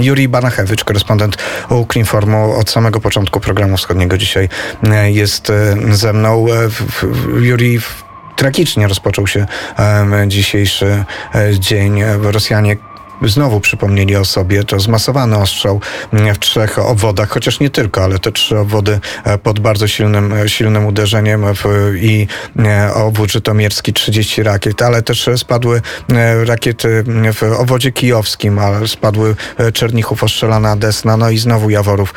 Juri Banachewicz, korespondent Ukrinformu od samego początku programu wschodniego dzisiaj jest ze mną. Juri tragicznie rozpoczął się dzisiejszy dzień. Rosjanie znowu przypomnieli o sobie. To zmasowany ostrzał w trzech obwodach, chociaż nie tylko, ale te trzy obwody e, pod bardzo silnym, e, silnym uderzeniem i e, obwód żytomierski 30 rakiet, ale też spadły rakiety w obwodzie kijowskim, ale spadły Czernichów, ostrzelana Desna, no i znowu Jaworów,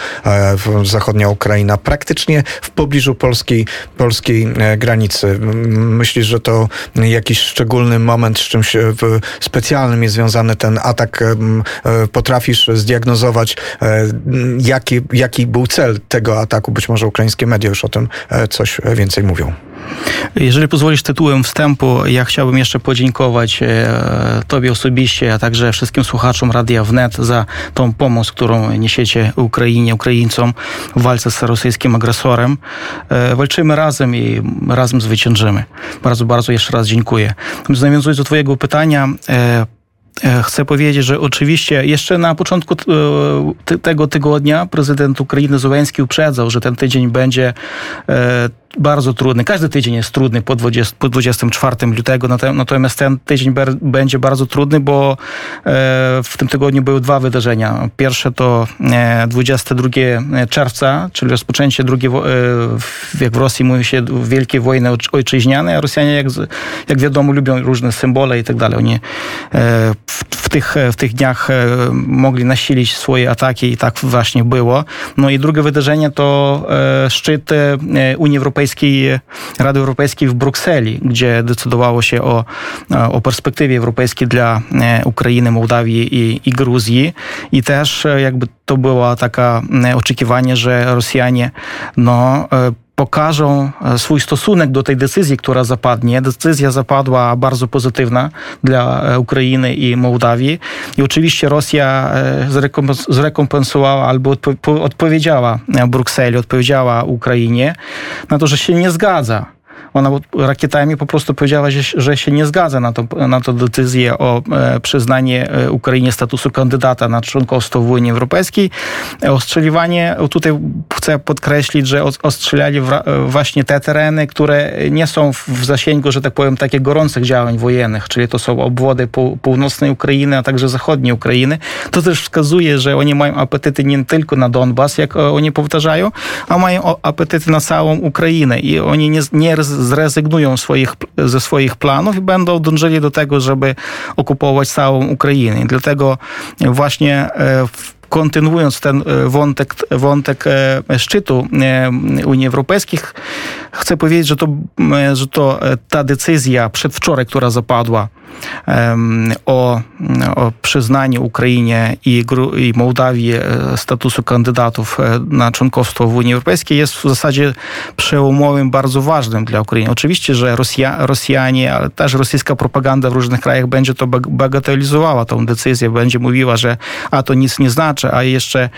zachodnia Ukraina, praktycznie w pobliżu polskiej, polskiej granicy. Myślisz, że to jakiś szczególny moment, z czymś specjalnym jest związany ten atak e, potrafisz zdiagnozować, e, jaki, jaki był cel tego ataku. Być może ukraińskie media już o tym e, coś więcej mówią. Jeżeli pozwolisz tytułem wstępu, ja chciałbym jeszcze podziękować Tobie osobiście, a także wszystkim słuchaczom Radia Wnet za tą pomoc, którą niesiecie Ukrainie, Ukraińcom w walce z rosyjskim agresorem. Walczymy razem i razem zwyciężymy. Bardzo, bardzo jeszcze raz dziękuję. Nawiązując do Twojego pytania, chcę powiedzieć, że oczywiście jeszcze na początku e, tego tygodnia prezydent Ukrainy Zeleński uprzedzał, że ten tydzień będzie e, bardzo trudny. Każdy tydzień jest trudny po, 20, po 24 lutego, natomiast ten tydzień będzie bardzo trudny, bo e, w tym tygodniu były dwa wydarzenia. Pierwsze to 22 e, czerwca, czyli rozpoczęcie drugiej, jak w Rosji mówi się, wielkiej wojny ojczyźnianej, a Rosjanie, jak, jak wiadomo, lubią różne symbole i tak dalej. Oni e, w, w, tych, w tych dniach mogli nasilić swoje ataki i tak właśnie było. No i drugie wydarzenie to szczyt Unii Europejskiej Europejskiej, Rady Europejskiej w Brukseli, gdzie decydowało się o, o perspektywie europejskiej dla e, Ukrainy, Mołdawii i, i Gruzji. I też e, jakby to było takie oczekiwanie, że Rosjanie no, e, pokażą swój stosunek do tej decyzji, która zapadnie. Decyzja zapadła bardzo pozytywna dla Ukrainy i Mołdawii. I oczywiście Rosja zrekompensowała albo odpowiedziała Brukseli, odpowiedziała Ukrainie na to, że się nie zgadza ona rakietami po prostu powiedziała, że, że się nie zgadza na, to, na to decyzję o e, przyznanie e, Ukrainie statusu kandydata na członkostwo w Unii Europejskiej. E, ostrzeliwanie, tutaj chcę podkreślić, że ostrzeliali właśnie te tereny, które nie są w zasięgu, że tak powiem, takich gorących działań wojennych, czyli to są obwody północnej Ukrainy, a także zachodniej Ukrainy. To też wskazuje, że oni mają apetyty nie tylko na Donbas, jak oni powtarzają, a mają apetyty na całą Ukrainę i oni nie, nie zrezygnują swoich, ze swoich planów i będą dążyli do tego, żeby okupować całą Ukrainę. I dlatego właśnie e, kontynuując ten e, wątek, wątek e, szczytu Unii Europejskiej, chcę powiedzieć, że to, że to ta decyzja przedwczoraj, która zapadła o, przyznaniu Ukrainie i, i Mołdawii e, statusu kandydatów e, na członkostwo w Unii Europejskiej jest w zasadzie przełomowym, bardzo ważnym dla Ukrainy. Oczywiście, że Rosja, Rosjanie, ale też rosyjska propaganda w różnych krajach będzie to bagatelizowała tą decyzję, będzie mówiła, że a to nic nie znaczy, a jeszcze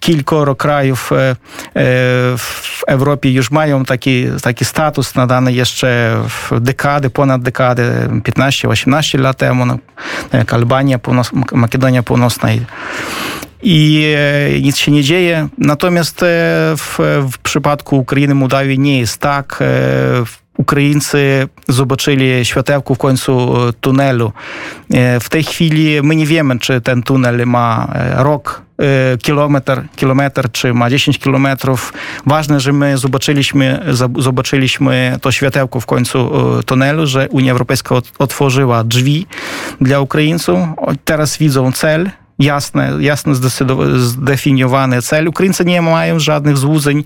kilkoro krajów e, w Europie już mają taki, taki status nadany jeszcze w dekady, ponad dekadę, 15-18 15 lat temu, no, jak Albania, Północ, Makedonia Północna i, e, nic się nie dzieje. Natomiast e, w, w przypadku Ukrainy, Mołdawii nie jest tak. E, Ukraińcy zobaczyli światełko w końcu tunelu. W tej chwili my nie wiemy, czy ten tunel ma rok kilometr, kilometr czy ma 10 kilometrów. Ważne, że my zobaczyliśmy, zobaczyliśmy to światełko w końcu tunelu, że Unia Europejska otworzyła drzwi dla Ukraińców. Teraz widzą cel, jasne, jasno zdefiniowany cel. Ukraińcy nie mają żadnych złudzeń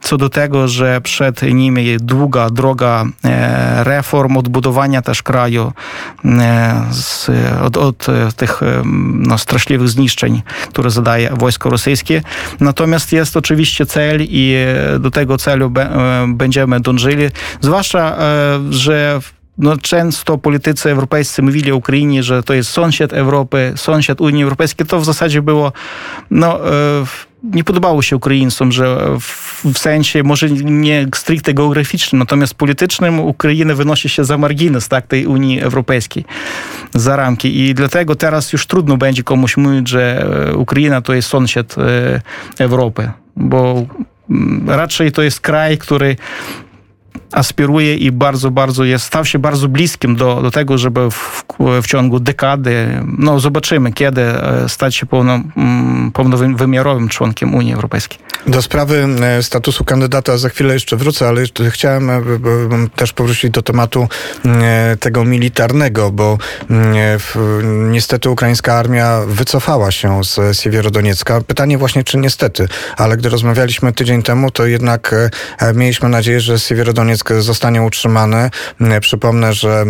co do tego, że przed nimi długa droga e, reform, odbudowania też kraju e, z, od, od tych e, no, straszliwych zniszczeń, które zadaje wojsko rosyjskie. Natomiast jest oczywiście cel i do tego celu będziemy dążyli. Zwłaszcza, że no, często politycy europejscy mówili o Ukrainie, że to jest sąsiad Europy, sąsiad Unii Europejskiej. To w zasadzie było no, e, nie podobało się Ukraińcom, że w, w sensie może nie stricte geograficznym, natomiast politycznym Ukraina wynosi się za margines tak, tej Unii Europejskiej, za ramki. I dlatego teraz już trudno będzie komuś mówić, że Ukraina to jest sąsiad Europy, bo raczej to jest kraj, który aspiruje i bardzo, bardzo jest, stał się bardzo bliskim do, do tego, żeby w, w ciągu dekady, no zobaczymy, kiedy e, stać się pełno, mm, pełnowymiarowym członkiem Unii Europejskiej. Do sprawy e, statusu kandydata za chwilę jeszcze wrócę, ale chciałem e, też powrócić do tematu tego militarnego, bo niestety ukraińska armia wycofała się z Siewierodoniecka. Pytanie właśnie, czy niestety, ale gdy rozmawialiśmy tydzień temu, to jednak mieliśmy nadzieję, że Siewierodoniec zostanie utrzymany. Przypomnę, że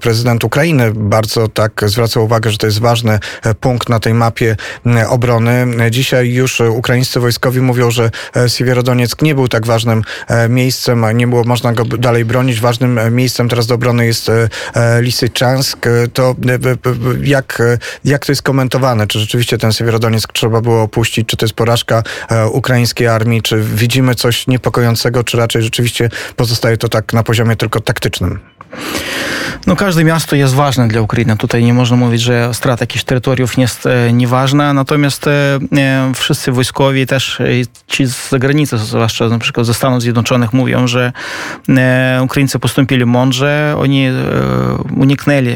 prezydent Ukrainy bardzo tak zwraca uwagę, że to jest ważny punkt na tej mapie obrony. Dzisiaj już ukraińscy wojskowi mówią, że Siewierodonieck nie był tak ważnym miejscem, nie było można go dalej bronić. Ważnym miejscem teraz do obrony jest Lisyczansk. To jak, jak to jest komentowane? Czy rzeczywiście ten Siewierodonieck trzeba było opuścić? Czy to jest porażka ukraińskiej armii? Czy widzimy coś niepokojącego? Czy raczej rzeczywiście pozostaje to tak na poziomie tylko taktycznym. No każde miasto jest ważne dla Ukrainy. Tutaj nie można mówić, że strata jakichś terytoriów jest e, nieważna, natomiast e, e, wszyscy wojskowi też, ci z zagranicy, zwłaszcza na przykład ze Stanów Zjednoczonych mówią, że Ukraińcy postąpili mądrze, oni uniknęli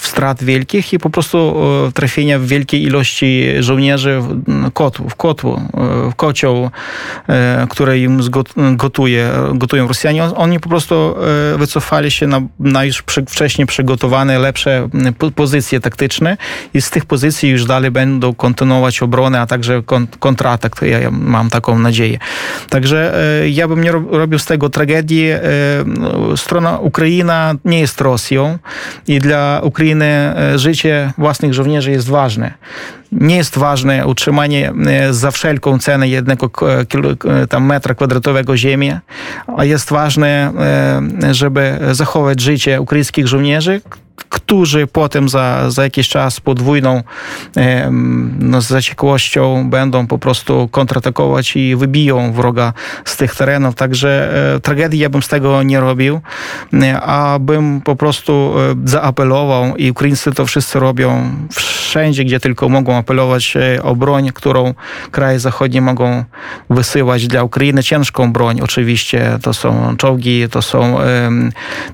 strat wielkich i po prostu trafienia w wielkiej ilości żołnierzy w kotł, w kotło, w kocioł, który im gotuje, gotują Rosjanie. Oni po prostu wycofali się na, na już wcześniej przygotowane lepsze pozycje taktyczne i z tych pozycji już dalej będą kontynuować obronę, a także kontratak. Ja mam taką nadzieję. Także e, ja bym nie robił z tego tragedii. E, no, strona Ukraina nie jest Rosją i dla Ukrainy e, życie własnych żołnierzy jest ważne nie jest ważne utrzymanie za wszelką cenę jednego tam metra kwadratowego ziemi, a jest ważne, żeby zachować życie ukraińskich żołnierzy, którzy potem za, za jakiś czas podwójną no, zaciekłością będą po prostu kontratakować i wybiją wroga z tych terenów. Także e, tragedii ja bym z tego nie robił, e, a bym po prostu e, zaapelował i Ukraińcy to wszyscy robią wszędzie, gdzie tylko mogą apelować o broń, którą kraje zachodnie mogą wysyłać dla Ukrainy. Ciężką broń oczywiście, to są czołgi, to są,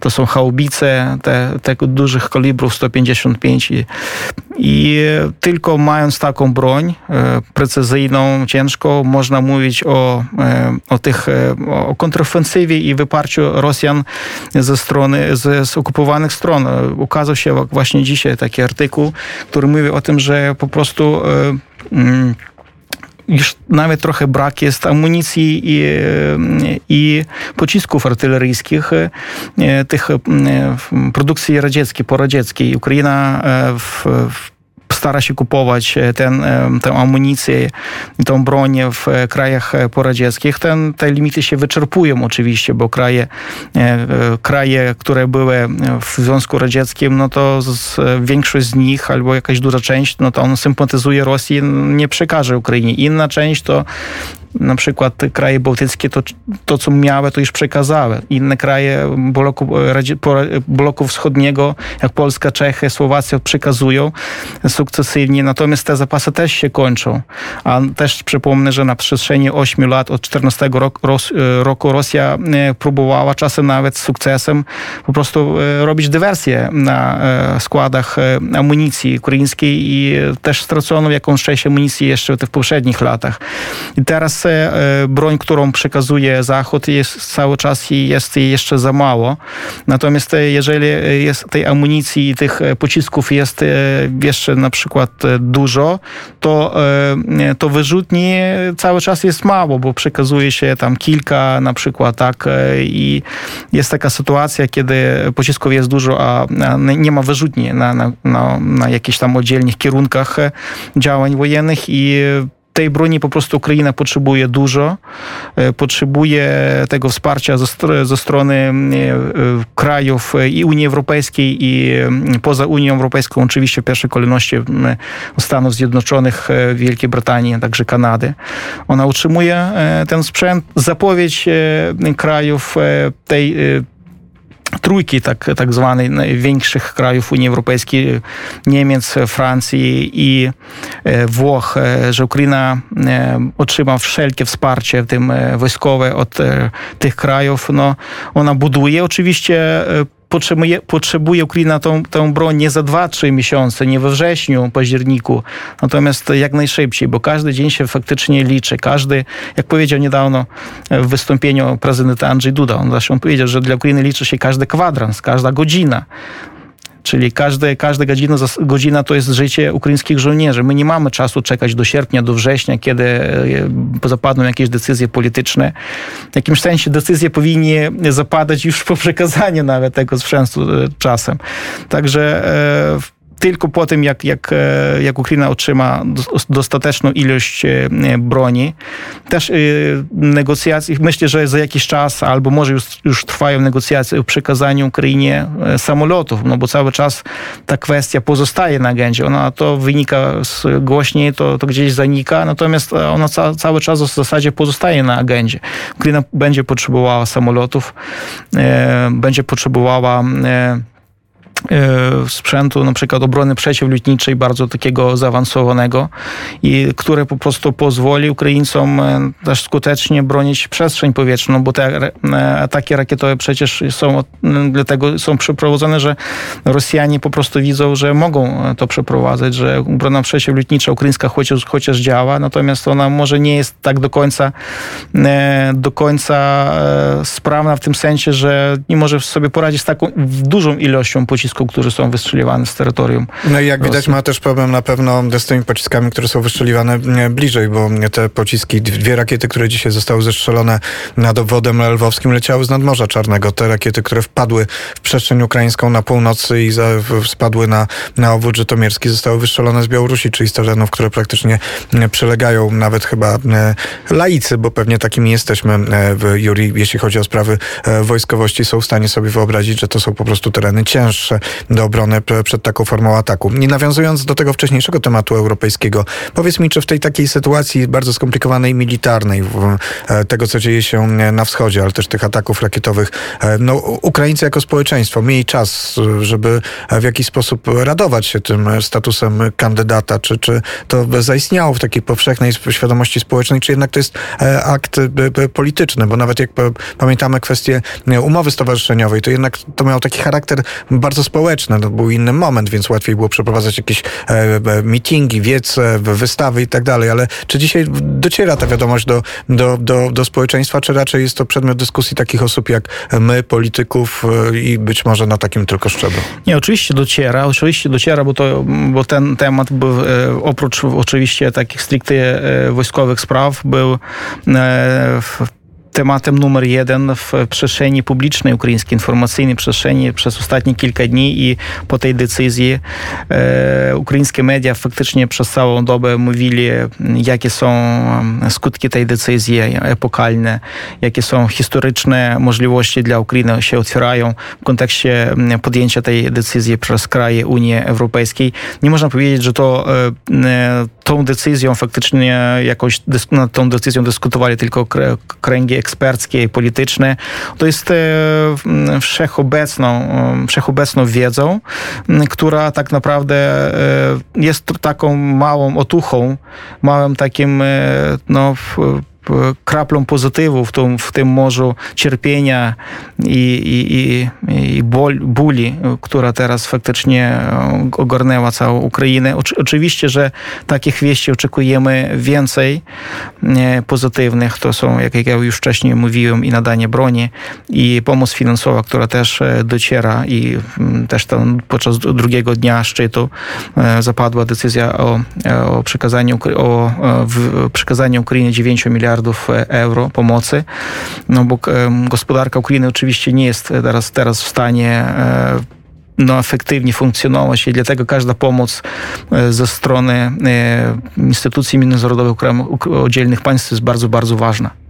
to są haubice, te, te dużych kalibrów 155 i, i tylko mając taką broń e, precyzyjną, ciężką, można mówić o, e, o tych, e, o kontrofensywie i wyparciu Rosjan ze strony, z, z okupowanych stron. Ukazał się właśnie dzisiaj taki artykuł, który mówi o tym, że po prostu mm, już nawet trochę brak jest amunicji i, i pocisków artyleryjskich, tych produkcji radzieckiej, poradzieckiej. Ukraina w, w stara się kupować e, ten, e, tę amunicję i tą broń w e, krajach poradzieckich. Ten, te limity się wyczerpują oczywiście, bo kraje, kraje, które były w Związku Radzieckim, no to z, większość z nich albo jakaś duża część, no to on sympatyzuje Rosji, nie przekaże Ukrainie. Inna część to na przykład kraje bałtyckie to, to co miały, to już przekazały. Inne kraje bloku, bloku wschodniego, jak Polska, Czechy, Słowacja przekazują sukcesywnie, natomiast te zapasy też się kończą. A też przypomnę, że na przestrzeni 8 lat, od 14 roku, roku Rosja e, próbowała czasem nawet z sukcesem po prostu e, robić dywersję na e, składach amunicji ukraińskiej i też stracono jakąś część amunicji jeszcze w poprzednich latach. I teraz E, broń, którą przekazuje Zachód jest cały czas i jest jeszcze za mało. Natomiast e, jeżeli jest tej amunicji i tych e, pocisków jest jeszcze na przykład dużo, to, to wyrzutni cały czas jest mało, bo przekazuje się tam kilka na przykład, tak, i jest taka sytuacja, kiedy pocisków jest dużo, a nie ma wyrzutni na, na, na, na jakichś tam oddzielnych kierunkach działań wojennych i tej broni po prostu Ukraina potrzebuje dużo, potrzebuje tego wsparcia ze, ze strony krajów i Unii Europejskiej i poza Unią Europejską, oczywiście w pierwszej kolejności Stanów Zjednoczonych, Wielkiej Brytanii, także Kanady. Ona utrzymuje ten sprzęt. Zapowiedź krajów tej trójki tak, tak zwanej największych krajów Unii Europejskiej, Niemiec, Francji i e, Włoch, e, że Ukraina e, otrzyma wszelkie wsparcie, w tym wojskowe od tych krajów. No, ona buduje oczywiście potrzebuje, potrzebuje Ukraina tą, tą broń nie za 2-3 miesiące, nie we wrześniu, październiku, natomiast jak najszybciej, bo każdy dzień się faktycznie liczy. Każdy, jak powiedział niedawno w wystąpieniu prezydenta Andrzej Duda, on zresztą powiedział, że dla Ukrainy liczy się każdy kwadrans, każda godzina. Czyli każde, każda godzina, godzina to jest życie ukraińskich żołnierzy. My nie mamy czasu czekać do sierpnia, do września, kiedy e, zapadną jakieś decyzje polityczne. W jakimś sensie decyzje powinni zapadać już po przekazaniu nawet tego sprzętu e, czasem. Także e, tylko po tym, jak, jak, e, jak Ukraina otrzyma dostateczną ilość e, broni. Też e, negocjacje, myślę, że za jakiś czas, albo może już, już trwają negocjacje o przekazaniu Ukrainie samolotów, no bo cały czas ta kwestia pozostaje na agendzie. Ona to wynika głośniej, to, to gdzieś zanika, natomiast ona ca, cały czas w zasadzie pozostaje na agendzie. Ukraina będzie potrzebowała samolotów, będzie potrzebowała E, sprzętu, na przykład obrony przeciwlotniczej, bardzo takiego zaawansowanego i które po prostu pozwoli Ukraińcom e, też skutecznie bronić przestrzeń powietrzną, bo te e, ataki rakietowe przecież są dlatego są przeprowadzone, że Rosjanie po prostu widzą, że mogą to przeprowadzać, że obrona przeciwlotnicza ukraińska chociaż, chociaż działa, natomiast ona może nie jest tak do końca do końca sprawna w tym sensie, że nie może sobie poradzić z taką dużą ilością pocisków pocisków, które są wystrzeliwane z terytorium. No i jak Rosji. widać ma też problem na pewno z tymi pociskami, które są wystrzeliwane bliżej, bo te pociski, dwie rakiety, które dzisiaj zostały zestrzelone nad obwodem lwowskim leciały z nadmorza Czarnego. Te rakiety, które wpadły w przestrzeń ukraińską na północy i za, spadły na, na obwód żytomierski, zostały wystrzelone z Białorusi, czyli z terenów, które praktycznie przylegają nawet chyba laicy, bo pewnie takimi jesteśmy, Juri, jeśli chodzi o sprawy e, wojskowości, są w stanie sobie wyobrazić, że to są po prostu tereny cięższe do obrony przed taką formą ataku. I nawiązując do tego wcześniejszego tematu europejskiego, powiedz mi, czy w tej takiej sytuacji bardzo skomplikowanej militarnej, e, tego co dzieje się na wschodzie, ale też tych ataków rakietowych, e, no, Ukraińcy jako społeczeństwo mieli czas, żeby w jakiś sposób radować się tym statusem kandydata, czy, czy to zaistniało w takiej powszechnej świadomości społecznej, czy jednak to jest e, akt polityczny, bo nawet jak pamiętamy kwestię umowy stowarzyszeniowej, to jednak to miało taki charakter bardzo społeczne. To był inny moment, więc łatwiej było przeprowadzać jakieś e, e, meetingi, wiece, wystawy i tak dalej. Ale czy dzisiaj dociera ta wiadomość do, do, do, do społeczeństwa, czy raczej jest to przedmiot dyskusji takich osób jak my, polityków e, i być może na takim tylko szczeblu? Nie, oczywiście dociera, oczywiście dociera, bo, to, bo ten temat był oprócz oczywiście takich stricte wojskowych spraw, był w tematem numer jeden w przestrzeni publicznej ukraińskiej, informacyjnej przestrzeni przez ostatnie kilka dni i po tej decyzji e, ukraińskie media faktycznie przez całą dobę mówili, jakie są skutki tej decyzji epokalne, jakie są historyczne możliwości dla Ukrainy się otwierają w kontekście podjęcia tej decyzji przez kraje Unii Europejskiej. Nie można powiedzieć, że to e, tą decyzją faktycznie jakoś nad tą decyzją dyskutowali tylko kręgi eksperckie i polityczne. To jest e, wszechobecną, e, wszechobecną wiedzą, która tak naprawdę e, jest taką małą otuchą, małym takim no, tym, w tym morzu cierpienia i, i, i, i ból, bóli, która teraz faktycznie e, ogarnęła całą Ukrainę. oczywiście, że takich wieści oczekujemy więcej e, pozytywnych. To są, jak ja już wcześniej mówiłem, i nadanie broni, i pomoc finansowa, która też e, dociera i też tam podczas drugiego dnia szczytu zapadła decyzja o, przekazaniu, o przekazaniu Ukrainie 9 miliardów miliardów e, euro pomocy, no bo gospodarka Ukrainy oczywiście nie jest teraz, teraz w stanie e, no, efektywnie funkcjonować i dlatego każda pomoc e, ze strony e, instytucji międzynarodowych oddzielnych państw jest bardzo, bardzo ważna.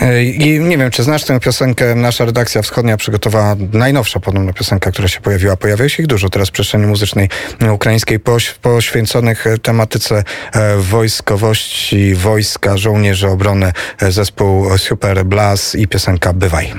E, I nie wiem, czy znasz tę piosenkę. Nasza redakcja wschodnia przygotowała najnowsza podobno piosenka, która się pojawiła. Pojawia się ich dużo teraz w przestrzeni muzycznej ukraińskiej poś poświęconych tematyce wojskowości, wojska, żołnierzy obrony, zespół Super Blast i piosenka Bywaj.